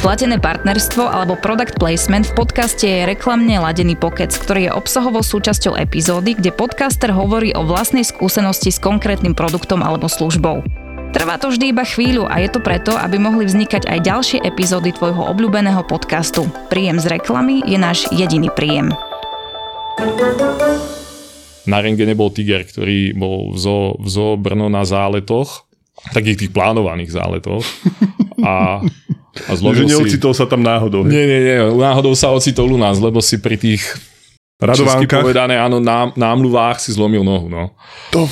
Platené partnerstvo alebo product placement v podcaste je reklamne ladený pokec, ktorý je obsahovou súčasťou epizódy, kde podcaster hovorí o vlastnej skúsenosti s konkrétnym produktom alebo službou. Trvá to vždy iba chvíľu a je to preto, aby mohli vznikať aj ďalšie epizódy tvojho obľúbeného podcastu. Príjem z reklamy je náš jediný príjem. Na rengene bol tiger, ktorý bol v zoo, v zoo Brno na záletoch, takých tých plánovaných záletoch. A a že neocitol si... sa tam náhodou. Nie, nie, nie. Náhodou sa ocitol u nás, lebo si pri tých Radovánkach? povedané, áno, nám, námluvách si zlomil nohu, no. To,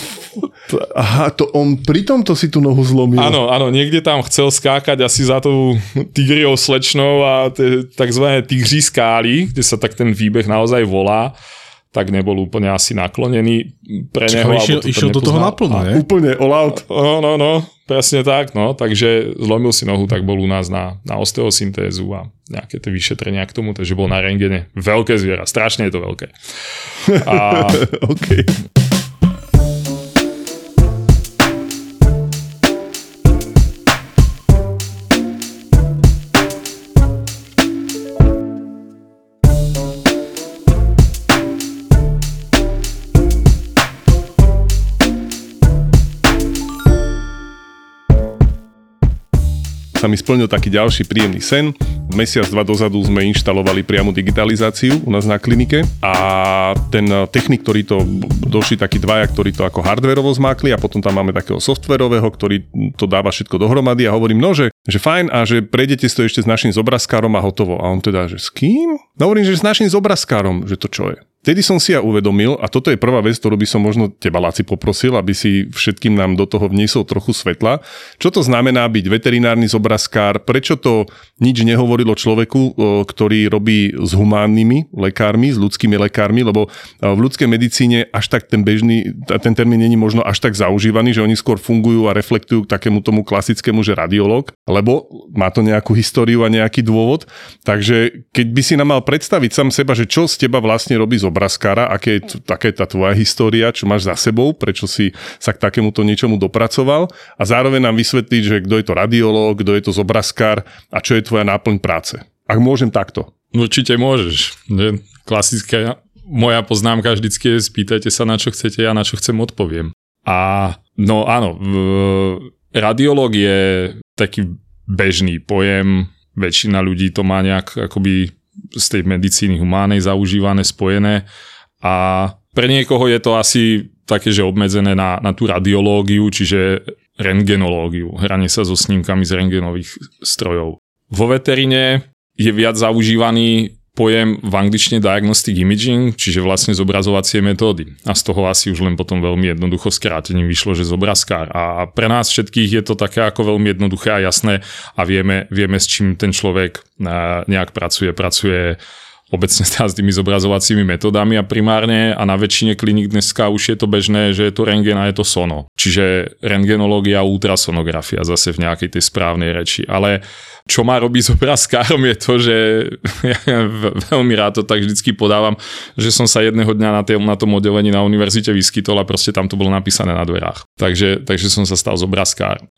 aha, to on pri tomto si tú nohu zlomil. Áno, áno, niekde tam chcel skákať asi za tou tigriou slečnou a takzvané tigří skály, kde sa tak ten výbeh naozaj volá tak nebol úplne asi naklonený pre neho. Išiel, išiel do toho naplno, ne? Úplne all out. No, no, no, presne tak, no. Takže zlomil si nohu, tak bol u nás na, na osteosyntézu a nejaké tie vyšetrenia k tomu, takže bol na rengene. Veľké zviera, strašne je to veľké. A, okay. Sa mi splnil taký ďalší príjemný sen. Mesiac, dva dozadu sme inštalovali priamu digitalizáciu u nás na klinike a ten technik, ktorý to, došli takí dvaja, ktorí to ako hardverovo zmákli a potom tam máme takého softverového, ktorý to dáva všetko dohromady a hovorím, no, že, že fajn a že prejdete si to ešte s našim zobrazkárom a hotovo. A on teda, že s kým? No hovorím, že s našim zobrazkárom, že to čo je. Vtedy som si ja uvedomil, a toto je prvá vec, ktorú by som možno teba, Laci, poprosil, aby si všetkým nám do toho vniesol trochu svetla. Čo to znamená byť veterinárny zobrazkár? Prečo to nič nehovorilo človeku, ktorý robí s humánnymi lekármi, s ľudskými lekármi, lebo v ľudskej medicíne až tak ten bežný, ten termín není možno až tak zaužívaný, že oni skôr fungujú a reflektujú k takému tomu klasickému, že radiolog, lebo má to nejakú históriu a nejaký dôvod. Takže keď by si nám mal predstaviť sám seba, že čo z teba vlastne robí obrázkára, aké je, aká je tá tvoja história, čo máš za sebou, prečo si sa k takémuto niečomu dopracoval a zároveň nám vysvetliť, že kto je to radiológ, kto je to zobrazkár a čo je tvoja náplň práce. Ak môžem takto. Určite môžeš. Klasická moja poznámka vždycky je spýtajte sa, na čo chcete, ja na čo chcem odpoviem. A no áno, radiológ je taký bežný pojem, väčšina ľudí to má nejak akoby z tej medicíny humánej zaužívané, spojené a pre niekoho je to asi také, že obmedzené na, na tú radiológiu, čiže rengenológiu, hranie sa so snímkami z rengenových strojov. Vo veterine je viac zaužívaný pojem v angličtine diagnostic imaging, čiže vlastne zobrazovacie metódy. A z toho asi už len potom veľmi jednoducho skrátením vyšlo, že zobrazkár. A pre nás všetkých je to také ako veľmi jednoduché a jasné a vieme, vieme s čím ten človek nejak pracuje. Pracuje obecne s tými zobrazovacími metodami a primárne a na väčšine klinik dneska už je to bežné, že je to rengen a je to sono. Čiže rengenológia ultrasonografia zase v nejakej tej správnej reči. Ale čo má robiť s obrázkárom je to, že ja veľmi rád to tak vždycky podávam, že som sa jedného dňa na, tém, na tom oddelení na univerzite vyskytol a proste tam to bolo napísané na dverách. Takže, takže som sa stal z obrázkár.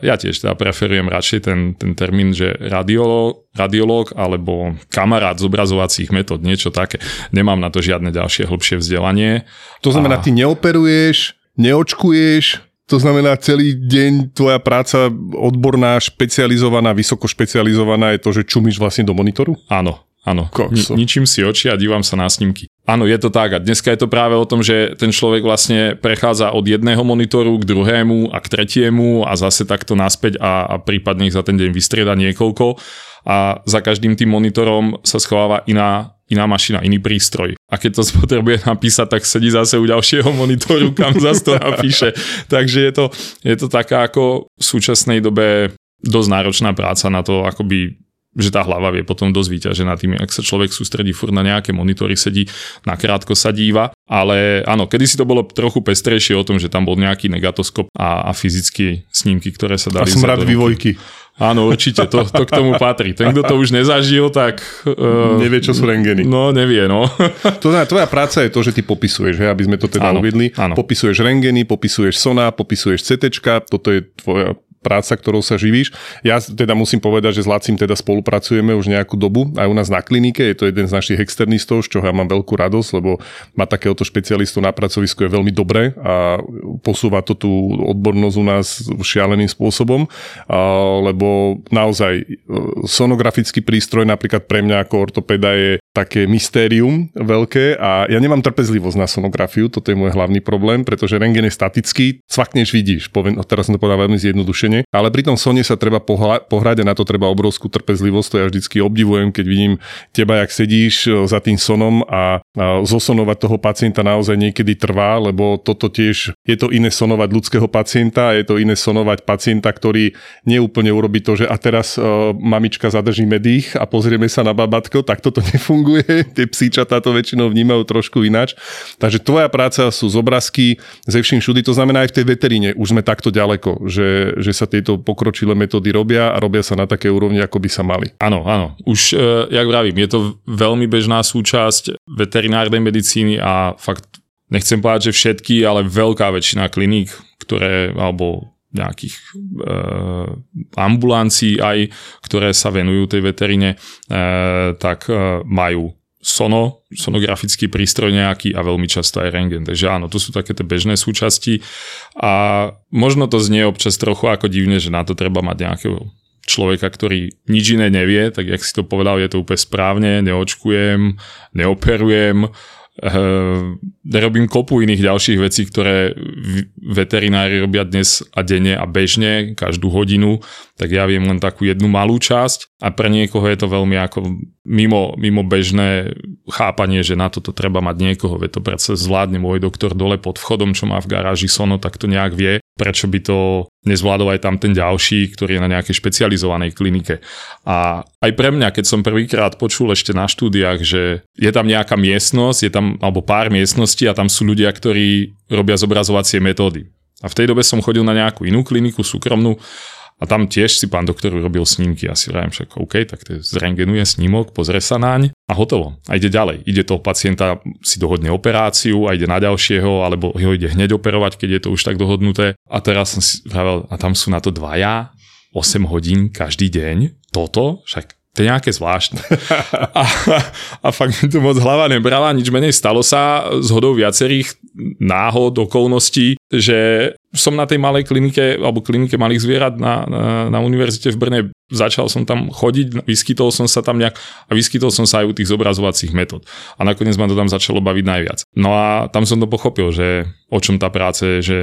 Ja tiež teda preferujem radšej ten, ten termín, že radiológ, radiológ alebo kamarát z obrazovacích metód, niečo také. Nemám na to žiadne ďalšie hlbšie vzdelanie. To znamená, a... ty neoperuješ, neočkuješ, to znamená, celý deň tvoja práca odborná, špecializovaná, vysoko špecializovaná je to, že čumíš vlastne do monitoru? Áno, áno. Ni- ničím si oči a dívam sa na snímky. Áno, je to tak a dneska je to práve o tom, že ten človek vlastne prechádza od jedného monitoru k druhému a k tretiemu a zase takto naspäť a, a prípadne ich za ten deň vystrieda niekoľko a za každým tým monitorom sa schováva iná iná mašina, iný prístroj. A keď to potrebuje napísať, tak sedí zase u ďalšieho monitoru, kam zase to napíše. Takže je to, je to taká ako v súčasnej dobe dosť náročná práca na to, akoby že tá hlava vie potom dosť vyťažená tým, ak sa človek sústredí furt na nejaké monitory, sedí, nakrátko sa díva. Ale áno, kedysi to bolo trochu pestrejšie o tom, že tam bol nejaký negatoskop a, a fyzické snímky, ktoré sa dali... A som rád vývojky. Áno, určite, to, to k tomu patrí. Ten, kto to už nezažil, tak... Uh, nevie, čo sú rengeny. No, nevie, no. to znamená, tvoja práca je to, že ty popisuješ, že, aby sme to teda. Áno. Popisuješ rengeny, popisuješ sona, popisuješ CT, toto je tvoja práca, ktorou sa živíš. Ja teda musím povedať, že s Lacim teda spolupracujeme už nejakú dobu aj u nás na klinike. Je to jeden z našich externistov, z čoho ja mám veľkú radosť, lebo má takéhoto špecialistu na pracovisku je veľmi dobré a posúva to tú odbornosť u nás šialeným spôsobom, lebo naozaj e, sonografický prístroj napríklad pre mňa ako ortopeda je také mystérium veľké a ja nemám trpezlivosť na sonografiu, toto je môj hlavný problém, pretože rengen je statický, svakneš vidíš, poviem, teraz som to povedal veľmi zjednodušene, ale pri tom Sone sa treba pohľa- pohrať a na to treba obrovskú trpezlivosť, to ja vždycky obdivujem, keď vidím teba, jak sedíš e, za tým sonom a, a zosonovať toho pacienta naozaj niekedy trvá, lebo toto tiež je to iné sonovať ľudského pacienta, je to iné sonovať pacienta, ktorý neúplne urobí to, že a teraz uh, mamička zadržíme dých a pozrieme sa na babatko, tak toto nefunguje. Funguje, tie psíčatá to väčšinou vnímajú trošku ináč. Takže tvoja práca sú z obrázky ze vším všudy, to znamená aj v tej veteríne už sme takto ďaleko, že, že sa tieto pokročilé metódy robia a robia sa na také úrovni, ako by sa mali. Áno, áno. Už, e, jak vravím, je to veľmi bežná súčasť veterinárnej medicíny a fakt nechcem povedať, že všetky, ale veľká väčšina kliník, ktoré, alebo nejakých e, ambulancií aj, ktoré sa venujú tej veterine, e, tak e, majú sono, sonografický prístroj nejaký a veľmi často aj rengen. Takže áno, to sú také tie bežné súčasti a možno to znie občas trochu ako divne, že na to treba mať nejakého človeka, ktorý nič iné nevie, tak jak si to povedal, je to úplne správne, neočkujem, neoperujem, robím kopu iných ďalších vecí, ktoré veterinári robia dnes a denne a bežne, každú hodinu, tak ja viem len takú jednu malú časť. A pre niekoho je to veľmi ako mimo, mimo bežné chápanie, že na toto treba mať niekoho, veď to predsa zvládne môj doktor dole pod vchodom, čo má v garáži sono, tak to nejak vie, prečo by to nezvládol aj tam ten ďalší, ktorý je na nejakej špecializovanej klinike. A aj pre mňa, keď som prvýkrát počul ešte na štúdiách, že je tam nejaká miestnosť, je tam alebo pár miestností a tam sú ľudia, ktorí robia zobrazovacie metódy. A v tej dobe som chodil na nejakú inú kliniku, súkromnú, a tam tiež si pán doktor urobil snímky a si vravím však OK, tak to zrengenuje snímok, pozrie sa naň a hotovo. A ide ďalej. Ide toho pacienta, si dohodne operáciu a ide na ďalšieho, alebo ho ide hneď operovať, keď je to už tak dohodnuté. A teraz som si vravel, a tam sú na to dvaja, 8 hodín každý deň. Toto, však to je nejaké zvláštne. A, a fakt mi to moc hlava nebrala, nič menej stalo sa z hodou viacerých náhod, okolností, že som na tej malej klinike, alebo klinike malých zvierat na, na, na univerzite v Brne, začal som tam chodiť, vyskytol som sa tam nejak a vyskytol som sa aj u tých zobrazovacích metód. A nakoniec ma to tam začalo baviť najviac. No a tam som to pochopil, že o čom tá práca je, že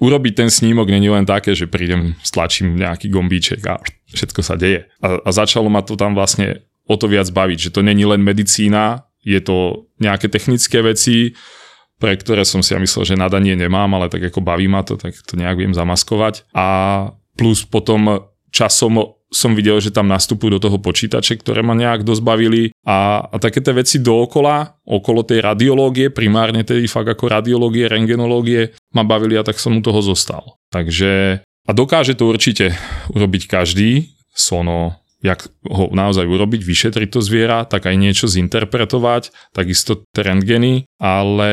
urobiť ten snímok není len také, že prídem, stlačím nejaký gombíček a všetko sa deje. A, a začalo ma to tam vlastne o to viac baviť, že to není len medicína, je to nejaké technické veci, pre ktoré som si ja myslel, že nadanie nemám, ale tak ako baví ma to, tak to nejak viem zamaskovať. A plus potom časom som videl, že tam nastupujú do toho počítače, ktoré ma nejak dosť bavili a, a také tie veci dookola, okolo tej radiológie, primárne tedy fakt ako radiológie, rengenológie ma bavili a tak som u toho zostal. Takže a dokáže to určite urobiť každý, sono, jak ho naozaj urobiť, vyšetriť to zviera, tak aj niečo zinterpretovať, takisto rentgeny, ale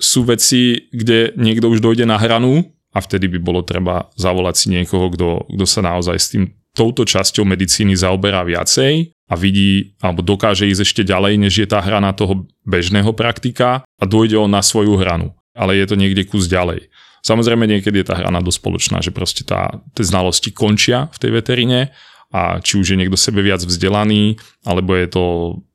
sú veci, kde niekto už dojde na hranu a vtedy by bolo treba zavolať si niekoho, kto, kto sa naozaj s tým touto časťou medicíny zaoberá viacej a vidí alebo dokáže ísť ešte ďalej, než je tá hrana toho bežného praktika a dôjde on na svoju hranu. Ale je to niekde kus ďalej. Samozrejme niekedy je tá hrana dosť spoločná, že proste tá, tie znalosti končia v tej veterine a či už je niekto sebe viac vzdelaný, alebo je to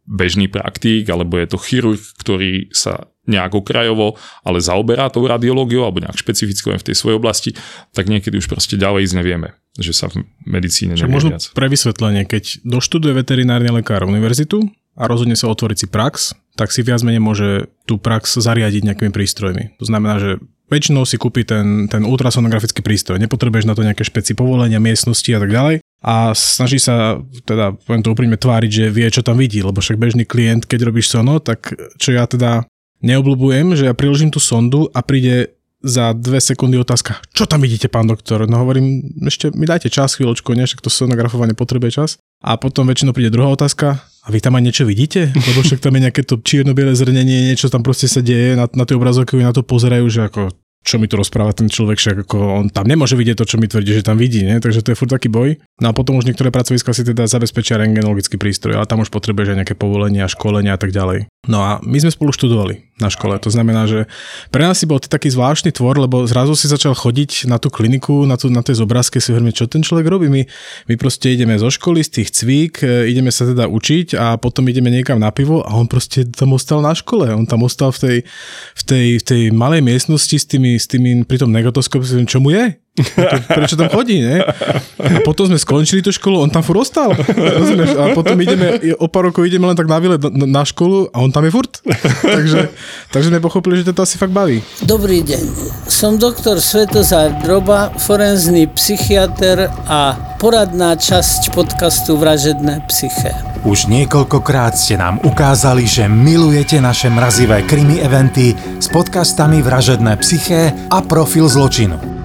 bežný praktík, alebo je to chirurg, ktorý sa nejak okrajovo, ale zaoberá tou radiológiou alebo nejak špecificko v tej svojej oblasti, tak niekedy už proste ďalej ísť nevieme, že sa v medicíne nevie možno viac. pre vysvetlenie, keď doštuduje veterinárny lekár univerzitu a rozhodne sa otvoriť si prax, tak si viac menej môže tú prax zariadiť nejakými prístrojmi. To znamená, že väčšinou si kúpi ten, ten ultrasonografický prístroj. Nepotrebuješ na to nejaké špeci povolenia, miestnosti a tak ďalej a snaží sa, teda poviem to úprimne, tváriť, že vie, čo tam vidí, lebo však bežný klient, keď robíš sono, tak čo ja teda neobľúbujem, že ja priložím tú sondu a príde za dve sekundy otázka, čo tam vidíte, pán doktor? No hovorím, ešte mi dajte čas, chvíľočku, ne, však to sonografovanie potrebuje čas. A potom väčšinou príde druhá otázka, a vy tam aj niečo vidíte? Lebo však tam je nejaké to čierno-biele zrnenie, niečo tam proste sa deje, na, na tie obrazovky na to pozerajú, že ako čo mi tu rozpráva ten človek, však ako on tam nemôže vidieť to, čo mi tvrdí, že tam vidí, ne? takže to je furt taký boj. No a potom už niektoré pracoviska si teda zabezpečia rengenologický prístroj, ale tam už potrebuješ aj nejaké povolenia, školenia a tak ďalej. No a my sme spolu študovali na škole. To znamená, že pre nás si bol ty taký zvláštny tvor, lebo zrazu si začal chodiť na tú kliniku, na, tú, na tie zobrazky, si hovoríme, čo ten človek robí. My, my proste ideme zo školy, z tých cvík, e, ideme sa teda učiť a potom ideme niekam na pivo a on proste tam ostal na škole. On tam ostal v tej, v tej, v tej malej miestnosti s tými, s tými pri tom negotoskope, čo mu je? Prečo tam chodí, ne? A potom sme skončili tú školu, on tam furt ostal. Rozumieš? A potom ideme, o pár rokov ideme len tak na výlet na, na školu a on tam je furt. takže, takže sme pochopili, že to asi fakt baví. Dobrý deň. Som doktor Svetozár Droba, forenzný psychiatr a poradná časť podcastu Vražedné psyché. Už niekoľkokrát ste nám ukázali, že milujete naše mrazivé krimi eventy s podcastami Vražedné psyché a Profil zločinu.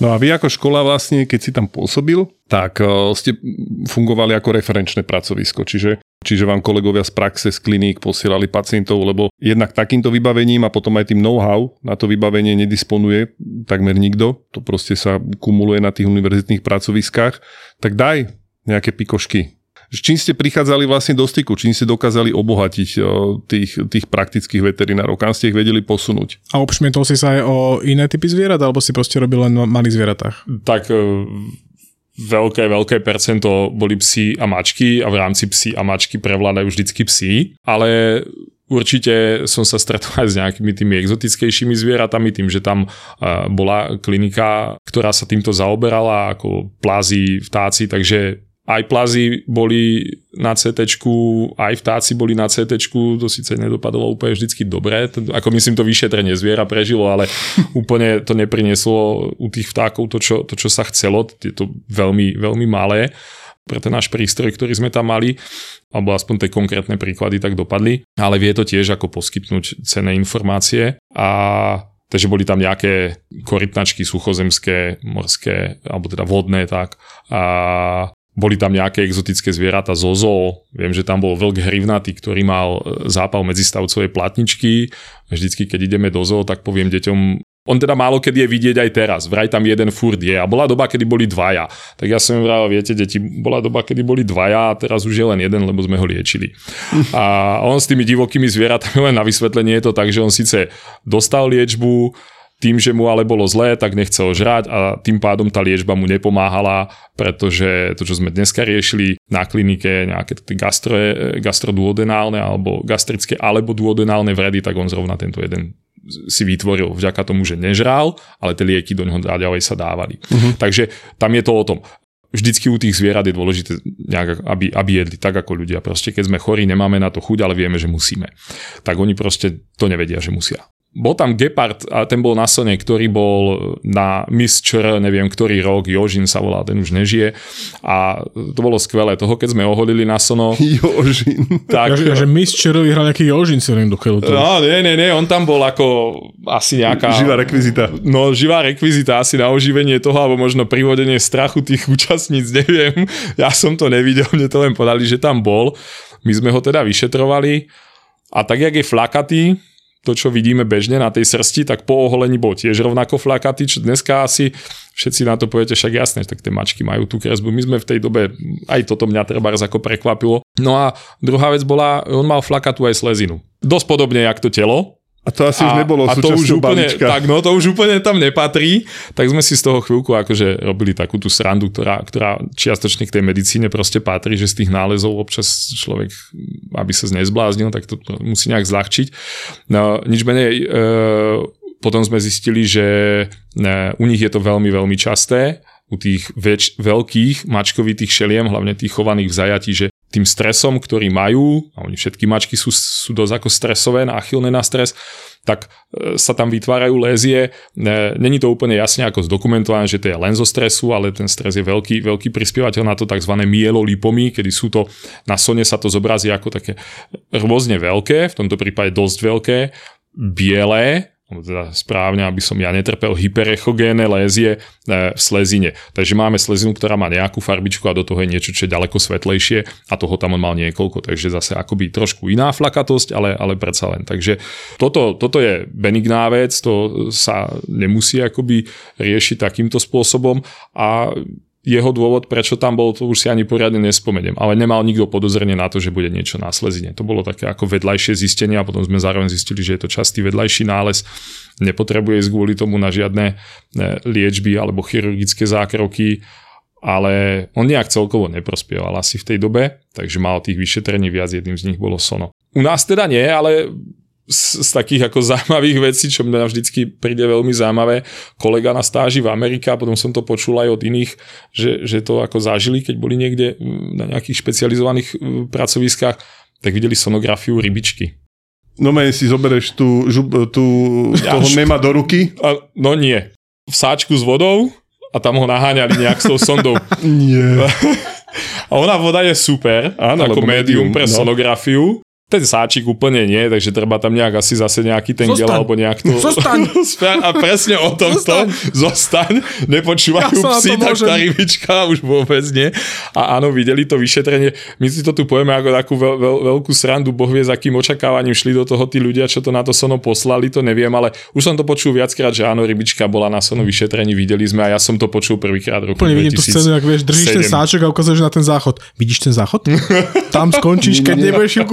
No a vy ako škola vlastne, keď si tam pôsobil, tak uh, ste fungovali ako referenčné pracovisko, čiže, čiže vám kolegovia z praxe, z kliník posielali pacientov, lebo jednak takýmto vybavením a potom aj tým know-how na to vybavenie nedisponuje takmer nikto, to proste sa kumuluje na tých univerzitných pracoviskách, tak daj nejaké pikošky čím ste prichádzali vlastne do styku, čím ste dokázali obohatiť tých, tých praktických veterinárov, kam ste ich vedeli posunúť. A obšmietol si sa aj o iné typy zvierat, alebo si proste robil len malých zvieratách? Tak e, veľké, veľké percento boli psi a mačky a v rámci psi a mačky prevládajú vždycky psi, ale Určite som sa stretol aj s nejakými tými exotickejšími zvieratami, tým, že tam e, bola klinika, ktorá sa týmto zaoberala, ako plázy, vtáci, takže aj plazy boli na CT, aj vtáci boli na CT, to síce nedopadlo úplne vždycky dobre, ako myslím to vyšetrenie zviera prežilo, ale úplne to neprinieslo u tých vtákov to, čo, to, čo sa chcelo, je to veľmi, veľmi malé pre ten náš prístroj, ktorý sme tam mali, alebo aspoň tie konkrétne príklady tak dopadli, ale vie to tiež ako poskytnúť cené informácie a Takže boli tam nejaké korytnačky suchozemské, morské, alebo teda vodné, tak. A boli tam nejaké exotické zvieratá zo zoo. Viem, že tam bol vlk hrivnatý, ktorý mal e, zápal medzistavcovej platničky. Vždycky, keď ideme do zoo, tak poviem deťom, on teda málo kedy je vidieť aj teraz. Vraj tam jeden furt je. A bola doba, kedy boli dvaja. Tak ja som vral, viete, deti, bola doba, kedy boli dvaja a teraz už je len jeden, lebo sme ho liečili. A on s tými divokými zvieratami len na vysvetlenie je to tak, že on síce dostal liečbu, tým, že mu ale bolo zlé, tak nechcel žrať a tým pádom tá liečba mu nepomáhala, pretože to, čo sme dneska riešili na klinike, nejaké gastro, gastroduodenálne alebo gastrické alebo duodenálne vredy, tak on zrovna tento jeden si vytvoril vďaka tomu, že nežral, ale tie lieky do neho ďalej sa dávali. Uh-huh. Takže tam je to o tom. Vždycky u tých zvierat je dôležité, nejak, aby, aby jedli tak ako ľudia. Proste keď sme chorí, nemáme na to chuť, ale vieme, že musíme. Tak oni proste to nevedia, že musia bol tam Gepard a ten bol na Sone, ktorý bol na Miss Čr, neviem ktorý rok, Jožin sa volá, ten už nežije a to bolo skvelé. Toho, keď sme oholili na Sono. Jožin. Tak, ja, že Miss Čr vyhral nejaký Jožin si do keľu. No, nie, nie, nie, on tam bol ako asi nejaká... Živá rekvizita. No, živá rekvizita asi na oživenie toho, alebo možno privodenie strachu tých účastníc, neviem. Ja som to nevidel, mne to len podali, že tam bol. My sme ho teda vyšetrovali a tak, jak je flakatý, to, čo vidíme bežne na tej srsti, tak po oholení bol tiež rovnako flakatý, čo dneska asi všetci na to poviete, však jasné, tak tie mačky majú tú kresbu. My sme v tej dobe, aj toto mňa treba ako prekvapilo. No a druhá vec bola, on mal flakatú aj slezinu. Dosť podobne, jak to telo, A to asi už nebolo a to už úplne, balíčka. Tak no, to už úplne tam nepatrí. Tak sme si z toho chvíľku akože robili takú tú srandu, ktorá, ktorá čiastočne k tej medicíne proste patrí, že z tých nálezov občas človek, aby sa nezbláznil, tak to musí nejak zľahčiť. No, nič menej, e, potom sme zistili, že e, u nich je to veľmi, veľmi časté, u tých väč, veľkých mačkovitých šeliem, hlavne tých chovaných v zajati, že tým stresom, ktorý majú, a oni všetky mačky sú, sú dosť ako stresové, náchylné na stres, tak e, sa tam vytvárajú lézie. E, Není to úplne jasne ako zdokumentované, že to je len zo stresu, ale ten stres je veľký, veľký prispievateľ na to tzv. mielolipomy, kedy sú to, na sone sa to zobrazí ako také rôzne veľké, v tomto prípade dosť veľké, biele, teda správne, aby som ja netrpel hyperechogénne lézie e, v slezine. Takže máme slezinu, ktorá má nejakú farbičku a do toho je niečo, čo je ďaleko svetlejšie a toho tam on mal niekoľko. Takže zase akoby trošku iná flakatosť, ale, ale predsa len. Takže toto, toto je benigná vec, to sa nemusí akoby riešiť takýmto spôsobom a jeho dôvod, prečo tam bol, to už si ani poriadne nespomeniem. Ale nemal nikto podozrenie na to, že bude niečo na slezine. To bolo také ako vedľajšie zistenie a potom sme zároveň zistili, že je to častý vedľajší nález. Nepotrebuje ísť kvôli tomu na žiadne liečby alebo chirurgické zákroky ale on nejak celkovo neprospieval asi v tej dobe, takže mal tých vyšetrení viac, jedným z nich bolo sono. U nás teda nie, ale z, z takých ako zaujímavých vecí, čo mňa vždycky príde veľmi zaujímavé, kolega na stáži v Amerike a potom som to počul aj od iných, že, že to ako zažili, keď boli niekde na nejakých špecializovaných pracoviskách, tak videli sonografiu rybičky. No men si zoberieš tú, žub, tú Ja toho mema do ruky? A, no nie. V sáčku s vodou a tam ho naháňali nejak s tou sondou. Nie. A ona voda je super, Áno, ako médium médium, pre no. sonografiu. Ten sáčik úplne nie, takže treba tam nejak asi zase nejaký ten gel Zostaň. alebo nejak to... Zostaň. A presne o tomto. Zostaň. Nepočúvajú Ja sa na psi, to tak môžem. tá rybička už vôbec nie. A áno, videli to vyšetrenie. My si to tu povieme ako takú veľ, veľ, veľkú srandu. Boh vie, s akým očakávaním šli do toho tí ľudia, čo to na to sono poslali, to neviem, ale už som to počul viackrát, že áno, rybička bola na sono vyšetrení, videli sme a ja som to počul prvýkrát roku Úplne vidím tú scénu, ak vieš, držíš ten 2007. sáčok a ukazuješ na ten záchod. Vidíš ten záchod? Tam skončíš, keď nebudeš ju.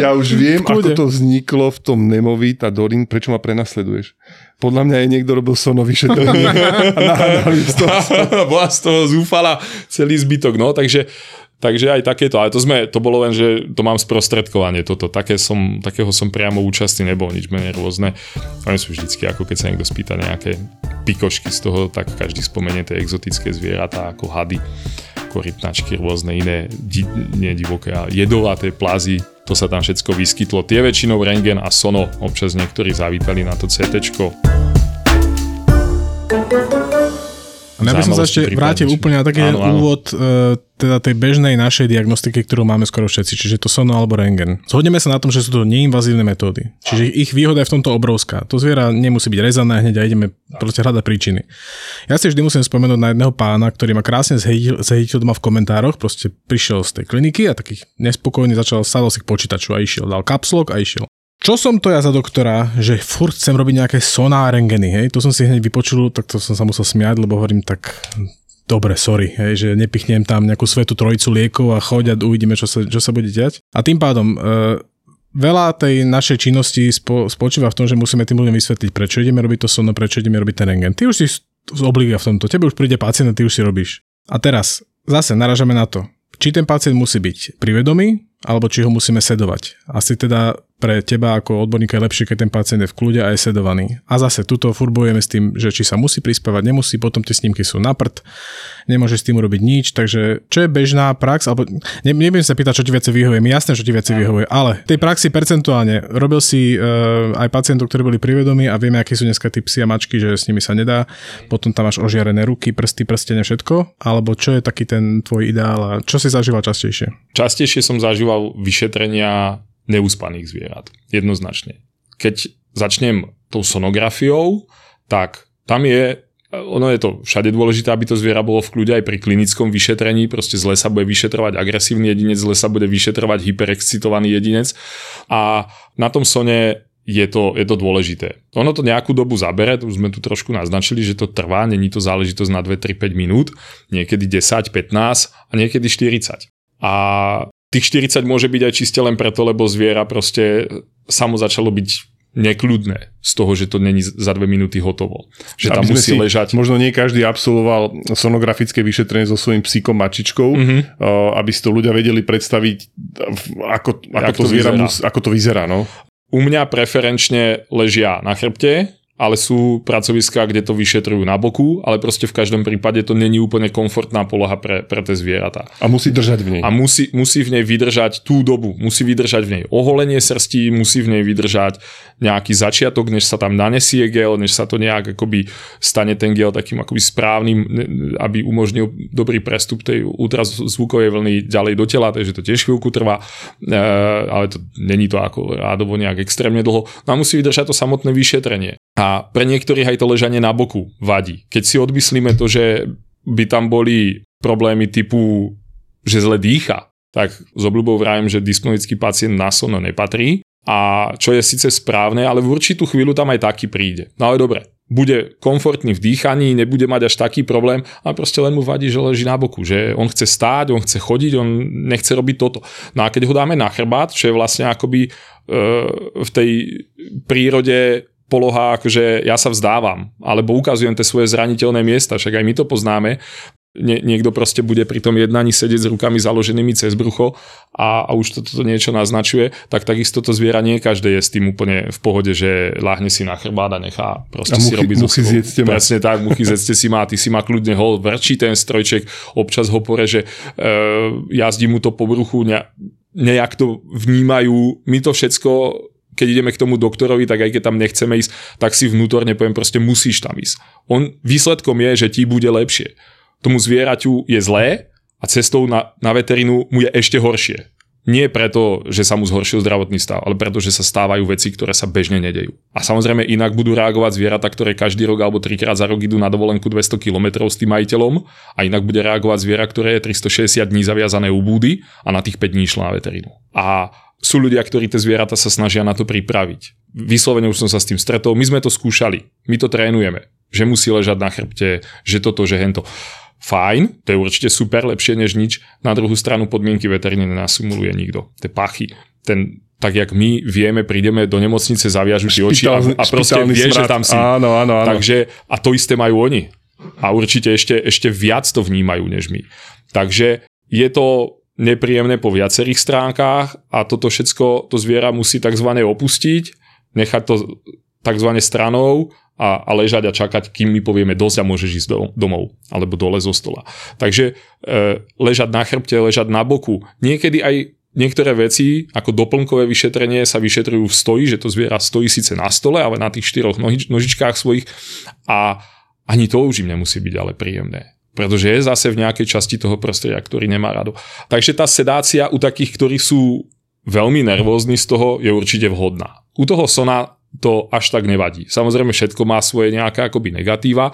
Ja už viem, ako to vzniklo v tom Nemovi, tá Dorin, prečo ma prenasleduješ? Podľa mňa je niekto robil sono vyšetrenie. Bola z toho zúfala celý zbytok, no, takže Takže aj takéto, ale to sme, to bolo len, že to mám sprostredkovanie toto, také som, takého som priamo účastný nebol, nič menej rôzne. Oni sú vždycky, ako keď sa niekto spýta nejaké pikošky z toho, tak každý spomenie tie exotické zvieratá, ako hady, korytnačky, rôzne iné, di, nie divoké, ale jedovaté plazy, to sa tam všetko vyskytlo. Tie väčšinou rengen a sono, občas niektorí zavítali na to CTčko. Ja by som sa ešte vrátil úplne na taký Áno, áno. úvod e, teda tej bežnej našej diagnostiky, ktorú máme skoro všetci, čiže to sono alebo rengen. Zhodneme sa na tom, že sú to neinvazívne metódy. Čiže ich výhoda je v tomto obrovská. To zviera nemusí byť rezané hneď a ideme proste hľadať príčiny. Ja si vždy musím spomenúť na jedného pána, ktorý ma krásne zhejtil, doma v komentároch, proste prišiel z tej kliniky a taký nespokojný začal sadol si k počítaču a išiel, dal kapslok a išiel. Čo som to ja za doktora, že furt chcem robiť nejaké soná rengeny, hej? To som si hneď vypočul, tak to som sa musel smiať, lebo hovorím tak, dobre, sorry, hej, že nepichnem tam nejakú svetú trojicu liekov a choď a uvidíme, čo sa, čo sa bude diať. A tým pádom, e, veľa tej našej činnosti spo, spočíva v tom, že musíme tým ľuďom vysvetliť, prečo ideme robiť to sono, prečo ideme robiť ten rengen. Ty už si z obliga v tomto, tebe už príde pacient a ty už si robíš. A teraz, zase naražame na to, či ten pacient musí byť pri vedomí, alebo či ho musíme sedovať. Asi teda pre teba ako odborníka je lepšie, keď ten pacient je v kľude a je sedovaný. A zase tuto furbujeme s tým, že či sa musí prispávať, nemusí, potom tie snímky sú na prd, nemôže s tým urobiť nič, takže čo je bežná prax, alebo ne, nebudem sa pýtať, čo ti viacej vyhovuje, mi jasné, čo ti viacej vyhovuje, ale tej praxi percentuálne robil si uh, aj pacientov, ktorí boli privedomí a vieme, aké sú dneska tí psi a mačky, že s nimi sa nedá, potom tam máš ožiarené ruky, prsty, prstene, všetko, alebo čo je taký ten tvoj ideál a čo si zažíval častejšie? Častejšie som zažíval vyšetrenia neuspaných zvierat. Jednoznačne. Keď začnem tou sonografiou, tak tam je ono je to všade dôležité, aby to zviera bolo v kľude aj pri klinickom vyšetrení. Proste zle sa bude vyšetrovať agresívny jedinec, zle sa bude vyšetrovať hyperexcitovaný jedinec. A na tom sone je to, je to dôležité. Ono to nejakú dobu zabere, už sme tu trošku naznačili, že to trvá, není to záležitosť na 2, 3, 5 minút, niekedy 10, 15 a niekedy 40. A tých 40 môže byť aj čiste len preto, lebo zviera proste samo začalo byť nekľudné z toho, že to není za dve minúty hotovo. Že tam musí si- ležať. Možno nie každý absolvoval sonografické vyšetrenie so svojím psíkom mačičkou, Mhm. mm-hmm. aby si to ľudia vedeli predstaviť, ako, ako, Jak to, to vyzerá. mus, ako to vyzerá. No. U mňa preferenčne ležia na chrbte, ale sú pracoviská, kde to vyšetrujú na boku, ale proste v každom prípade to není úplne komfortná poloha pre, pre tie zvieratá. A musí držať v nej. A musí, musí v nej vydržať tú dobu, musí vydržať v nej oholenie srsti, musí v nej vydržať nejaký začiatok, než sa tam nanesie gel, než sa to nejak akoby stane ten gel takým akoby správnym, aby umožnil dobrý prestup tej ultrazvukovej vlny ďalej do tela, takže to tiež chvíľku trvá, e, ale to není to ako rádovo nejak extrémne dlho. No a musí vydržať to samotné vyšetrenie. A pre niektorých aj to ležanie na boku vadí. Keď si odmyslíme to, že by tam boli problémy typu, že zle dýcha, tak s obľubou vrajem, že disponický pacient na sono nepatrí a čo je síce správne, ale v určitú chvíľu tam aj taký príde. No ale dobre, bude komfortný v dýchaní, nebude mať až taký problém, ale proste len mu vadí, že leží na boku, že on chce stáť, on chce chodiť, on nechce robiť toto. No a keď ho dáme na chrbát, čo je vlastne akoby e, v tej prírode poloha, akože ja sa vzdávam, alebo ukazujem tie svoje zraniteľné miesta, však aj my to poznáme, nie, niekto proste bude pri tom jednaní sedieť s rukami založenými cez brucho a, a už toto to, niečo naznačuje, tak takisto to zviera nie každé je s tým úplne v pohode, že láhne si na chrbát a nechá proste A si muchy- robiť so muchy zjedzte ma. Presne tak, muchy zjedzte si má, ty si má kľudne hol, vrčí ten strojček, občas ho poreže, e, jazdí mu to po bruchu, ne, nejak to vnímajú, my to všetko keď ideme k tomu doktorovi, tak aj keď tam nechceme ísť, tak si vnútorne poviem, proste musíš tam ísť. On, výsledkom je, že ti bude lepšie. Tomu zvieraťu je zlé a cestou na, na veterínu mu je ešte horšie. Nie preto, že sa mu zhoršil zdravotný stav, ale preto, že sa stávajú veci, ktoré sa bežne nedejú. A samozrejme inak budú reagovať zvieratá, ktoré každý rok alebo trikrát za rok idú na dovolenku 200 km s tým majiteľom a inak bude reagovať zviera, ktoré je 360 dní zaviazané u búdy a na tých 5 dní išlo na veterínu. A sú ľudia, ktorí tie zvieratá sa snažia na to pripraviť. Vyslovene už som sa s tým stretol, my sme to skúšali, my to trénujeme, že musí ležať na chrbte, že toto, že hento. Fajn, to je určite super, lepšie než nič. Na druhú stranu podmienky veteriny nenasumuluje nikto. Tie pachy, ten, tak jak my vieme, prídeme do nemocnice, zaviažu si oči a, a proste špitálny vie, že tam si. Áno, áno, áno. Takže, a to isté majú oni. A určite ešte, ešte viac to vnímajú než my. Takže je to nepríjemné po viacerých stránkach a toto všetko to zviera musí tzv. opustiť, nechať to tzv. stranou a, a ležať a čakať, kým my povieme dosť a môžeš ísť do, domov alebo dole zo stola. Takže e, ležať na chrbte, ležať na boku. Niekedy aj niektoré veci ako doplnkové vyšetrenie sa vyšetrujú v stoji, že to zviera stojí síce na stole, ale na tých štyroch nožič, nožičkách svojich a ani to už im nemusí byť ale príjemné pretože je zase v nejakej časti toho prostredia, ktorý nemá rado. Takže tá sedácia u takých, ktorí sú veľmi nervózni z toho, je určite vhodná. U toho sona to až tak nevadí. Samozrejme všetko má svoje nejaké akoby negatíva,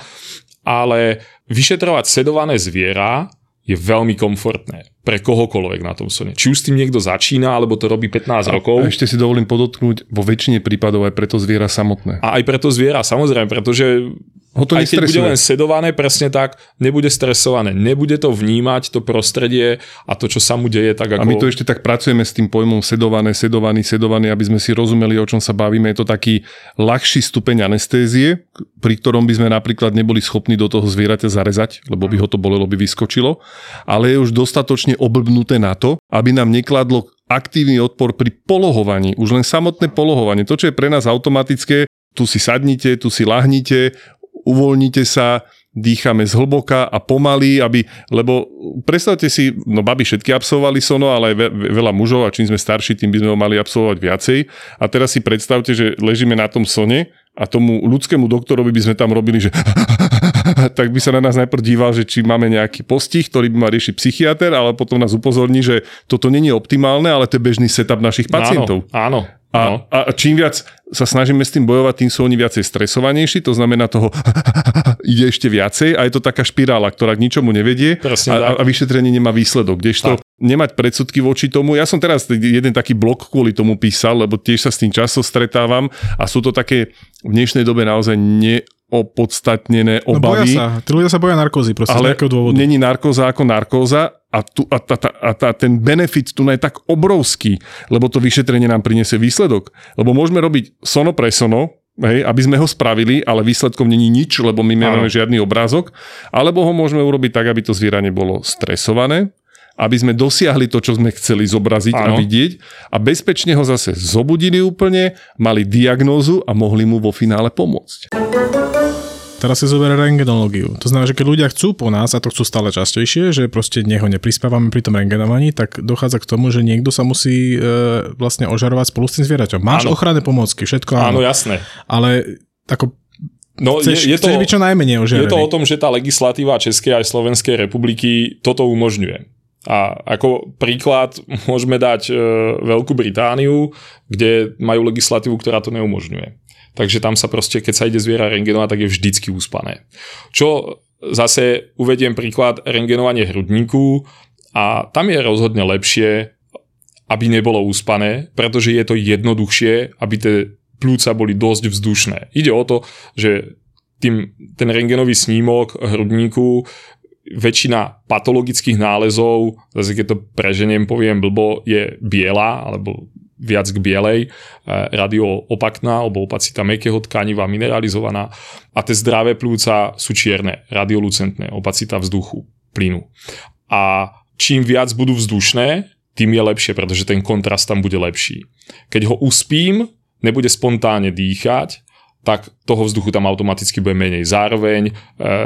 ale vyšetrovať sedované zviera je veľmi komfortné pre kohokoľvek na tom sone. Či už s tým niekto začína, alebo to robí 15 rokov. A ešte si dovolím podotknúť, vo väčšine prípadov aj preto zviera samotné. A aj preto zviera, samozrejme, pretože Ho to aj keď bude len sedované, presne tak, nebude stresované. Nebude to vnímať, to prostredie a to, čo sa mu deje, tak ako... A my to ešte tak pracujeme s tým pojmom sedované, sedovaný, sedovaný, aby sme si rozumeli, o čom sa bavíme. Je to taký ľahší stupeň anestézie, pri ktorom by sme napríklad neboli schopní do toho zvieraťa zarezať, lebo by ho to bolelo, by vyskočilo, ale je už dostatočne oblbnuté na to, aby nám nekladlo aktívny odpor pri polohovaní. Už len samotné polohovanie. To, čo je pre nás automatické, tu si sadnite, tu si lahnite, uvoľnite sa, dýchame zhlboka a pomaly, aby, lebo predstavte si, no baby všetky absolvovali sono, ale aj ve, ve, veľa mužov a čím sme starší, tým by sme ho mali absolvovať viacej. A teraz si predstavte, že ležíme na tom sone a tomu ľudskému doktorovi by sme tam robili, že tak by sa na nás najprv díval, že či máme nejaký postih, ktorý by mal riešiť psychiatr, ale potom nás upozorní, že toto není optimálne, ale to je bežný setup našich pacientov. Áno, áno. A, no. a čím viac sa snažíme s tým bojovať, tým sú oni viacej stresovanejší, to znamená toho ide ešte viacej a je to taká špirála, ktorá k ničomu nevedie Presne a, tak. a vyšetrenie nemá výsledok. Kdežto nemať predsudky voči tomu, ja som teraz jeden taký blok kvôli tomu písal, lebo tiež sa s tým často stretávam a sú to také v dnešnej dobe naozaj opodstatnené No boja obavy. sa, tí ľudia sa boja narkózy, proste z ale nejakého dôvodu. není narkóza ako narkóza a, tu, a, tá, tá, a tá, ten benefit tu je tak obrovský, lebo to vyšetrenie nám priniesie výsledok. Lebo môžeme robiť sono pre sono, hej, aby sme ho spravili, ale výsledkom není nič, lebo my nemáme žiadny obrázok, alebo ho môžeme urobiť tak, aby to zviera nebolo stresované, aby sme dosiahli to, čo sme chceli zobraziť a Áno. vidieť a bezpečne ho zase zobudili úplne, mali diagnózu a mohli mu vo finále pomôcť. Teraz si zoberie rengenológiu. To znamená, že keď ľudia chcú po nás, a to chcú stále častejšie, že proste nech ho neprispávame pri tom rengenovaní, tak dochádza k tomu, že niekto sa musí e, vlastne ožarovať spolu s tým zvieraťom. Máš Áno. ochranné pomôcky, všetko áno, Áno, jasné. ale ako No, chceš, je, je, to, chceš byť čo najmenej je ožarený. to o tom, že tá legislatíva Českej aj Slovenskej republiky toto umožňuje. A ako príklad môžeme dať e, Veľkú Britániu, kde majú legislatívu, ktorá to neumožňuje. Takže tam sa proste, keď sa ide zviera rengenovať, tak je vždycky uspané. Čo zase uvediem príklad rengenovanie hrudníku a tam je rozhodne lepšie, aby nebolo uspané, pretože je to jednoduchšie, aby tie plúca boli dosť vzdušné. Ide o to, že tým, ten rengenový snímok hrudníku väčšina patologických nálezov, zase keď to preženiem, poviem blbo, je biela, alebo viac k bielej, e, radioopakná, alebo opacita mekého tkaniva, mineralizovaná a tie zdravé plúca sú čierne, radiolucentné, opacita vzduchu, plynu. A čím viac budú vzdušné, tým je lepšie, pretože ten kontrast tam bude lepší. Keď ho uspím, nebude spontánne dýchať, tak toho vzduchu tam automaticky bude menej. Zároveň e,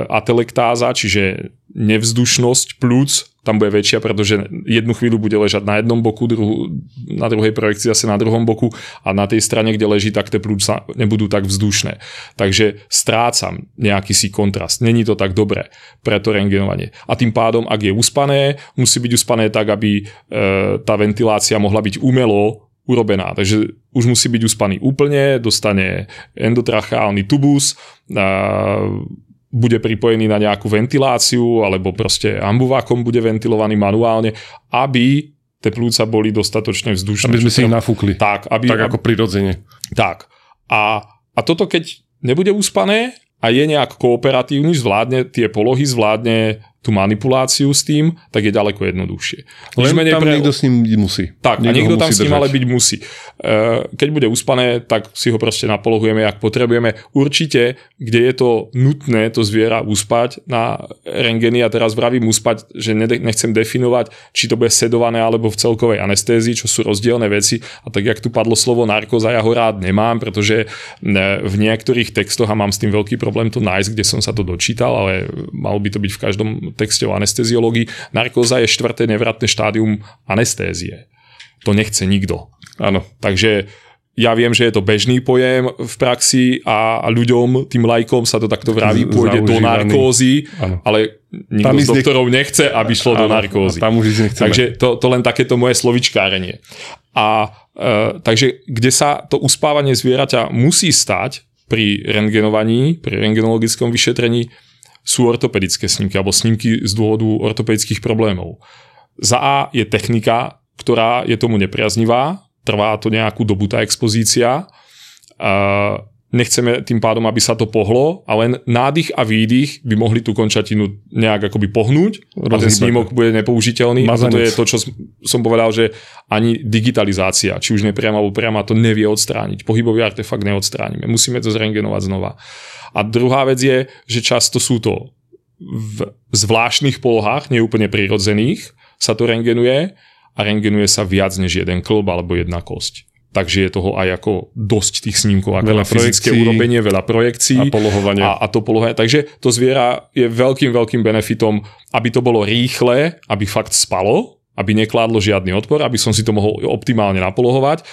atelektáza, čiže nevzdušnosť plúc tam bude väčšia, pretože jednu chvíľu bude ležať na jednom boku, druhú, na druhej projekcii zase na druhom boku a na tej strane, kde leží, tak tie plúca nebudú tak vzdušné. Takže strácam nejaký si kontrast. Není to tak dobré pre to rengenovanie. A tým pádom, ak je uspané, musí byť uspané tak, aby e, tá ventilácia mohla byť umelo urobená. Takže už musí byť uspaný úplne, dostane endotracheálny tubus, a bude pripojený na nejakú ventiláciu alebo proste ambuvákom bude ventilovaný manuálne, aby tie plúca boli dostatočne vzdušné. Aby sme si ich nafúkli. Tak, aby, Tak ako prirodzene. tak. A, a toto keď nebude uspané a je nejak kooperatívny, zvládne tie polohy, zvládne tú manipuláciu s tým, tak je ďaleko jednoduchšie. Len menej tam pre- niekto s ním musí. tak, a ho niekto tam s ním držať. ale byť musí. E, Keď bude uspané, tak si ho proste napolohujeme, ak potrebujeme. Určite, kde je to nutné to zviera uspať na rengeny a teraz vravím uspať, že nechcem definovať, či to bude sedované alebo v celkovej anestézii, čo sú rozdielne veci. A tak, jak tu padlo slovo narkoza, ja ho rád nemám, pretože ne, v niektorých textoch, a mám s tým veľký problém to nájsť, kde som sa to dočítal, ale malo by to byť v každom texte o anesteziológii. Narkóza je štvrté nevratné štádium anestézie. To nechce nikto. Áno. Takže ja viem, že je to bežný pojem v praxi a ľuďom, tým lajkom sa to takto vraví, pôjde do narkózy, Áno. ale nikto Tam z ísť nech- doktorov nechce, aby šlo do Áno, narkózy. tam už nechceme. Takže to, to len takéto moje slovičkárenie. A e, takže kde sa to uspávanie zvieraťa musí stať pri rengenovaní, pri rengenologickom vyšetrení, sú ortopedické snímky alebo snímky z dôvodu ortopedických problémov. Za A je technika, ktorá je tomu nepriaznivá, trvá to nejakú dobu tá expozícia. A nechceme tým pádom, aby sa to pohlo a len nádych a výdych by mohli tú končatinu nejak akoby pohnúť a ten Rozhýbať. snímok bude nepoužiteľný. A Mazanec. je to, čo som- som povedal, že ani digitalizácia, či už nepriama alebo priama, to nevie odstrániť. Pohybový artefakt neodstránime. Musíme to zrengenovať znova. A druhá vec je, že často sú to v zvláštnych polohách, neúplne prirodzených, sa to rengenuje a rengenuje sa viac než jeden klb alebo jedna kosť. Takže je toho aj ako dosť tých snímkov, ako Veľa fyzické urobenie, veľa projekcií. A polohovanie. A, a to polohanie. Takže to zviera je veľkým, veľkým benefitom, aby to bolo rýchle, aby fakt spalo, aby nekládlo žiadny odpor, aby som si to mohol optimálne napolohovať.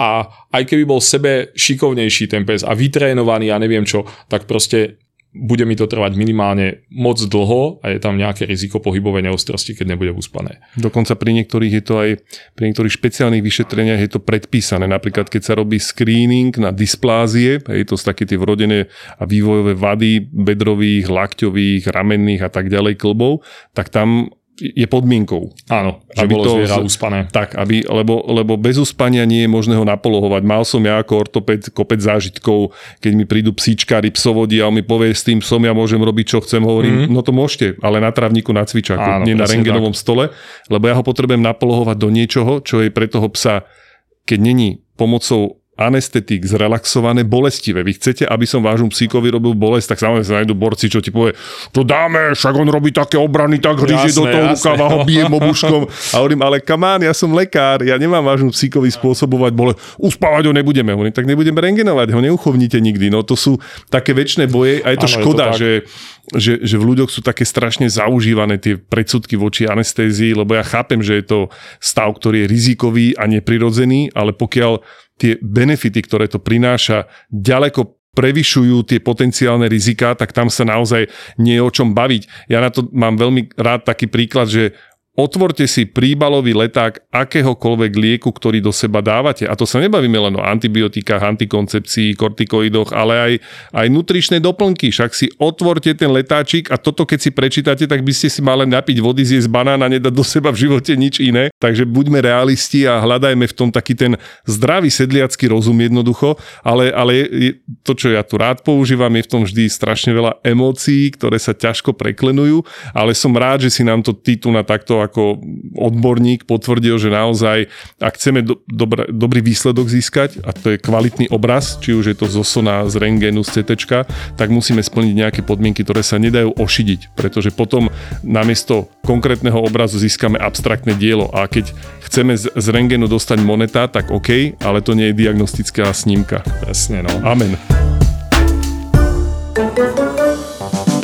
A aj keby bol sebe šikovnejší ten pes a vytrénovaný a neviem čo, tak proste bude mi to trvať minimálne moc dlho a je tam nejaké riziko pohybovej neostrosti, keď nebude uspané. Dokonca pri niektorých je to aj, pri niektorých špeciálnych vyšetreniach je to predpísané. Napríklad, keď sa robí screening na dysplázie, je to sú také tie vrodené a vývojové vady bedrových, lakťových, ramenných a tak ďalej klbov, tak tam je podmienkou. Áno, že bolo zviera uspané. Tak, aby, lebo, lebo bez uspania nie je možné ho napolohovať. Mal som ja ako ortoped kopec zážitkov, keď mi prídu psíčkári, psovodi a on mi povie, s tým psom ja môžem robiť, čo chcem, hovorím, mm. no to môžete, ale na travníku, na cvičáku, Áno, nie na rengenovom tak. stole, lebo ja ho potrebujem napolohovať do niečoho, čo je pre toho psa, keď není pomocou anestetik zrelaxované, bolestivé. Vy chcete, aby som vášmu psíkovi robil bolesť, tak samozrejme sa nájdú borci, čo ti povie, to dáme, však on robí také obrany, tak hryzie do toho rukava, ho bijem obuškom. A hovorím, ale kamán, ja som lekár, ja nemám vášmu psíkovi spôsobovať bole, uspávať ho nebudeme. Hovorím, tak nebudeme rengenovať, ho neuchovnite nikdy. No to sú také väčšie boje a je to ano, škoda, je to že že, že v ľuďoch sú také strašne zaužívané tie predsudky voči anestézii, lebo ja chápem, že je to stav, ktorý je rizikový a neprirodzený, ale pokiaľ tie benefity, ktoré to prináša, ďaleko prevyšujú tie potenciálne rizika, tak tam sa naozaj nie je o čom baviť. Ja na to mám veľmi rád taký príklad, že Otvorte si príbalový leták akéhokoľvek lieku, ktorý do seba dávate. A to sa nebavíme len o antibiotikách, antikoncepcii, kortikoidoch, ale aj, aj nutričné doplnky. Však si otvorte ten letáčik a toto keď si prečítate, tak by ste si mali napiť vody, zjesť banán a nedať do seba v živote nič iné. Takže buďme realisti a hľadajme v tom taký ten zdravý sedliacký rozum jednoducho. Ale, ale to, čo ja tu rád používam, je v tom vždy strašne veľa emócií, ktoré sa ťažko preklenujú, ale som rád, že si nám to na takto ako odborník potvrdil, že naozaj, ak chceme do, dobrý, dobrý výsledok získať, a to je kvalitný obraz, či už je to zo Sona, z Rengenu, z CT, tak musíme splniť nejaké podmienky, ktoré sa nedajú ošidiť, pretože potom namiesto konkrétneho obrazu získame abstraktné dielo a keď chceme z, z Rengenu dostať moneta, tak OK, ale to nie je diagnostická snímka. Jasne, no. Amen.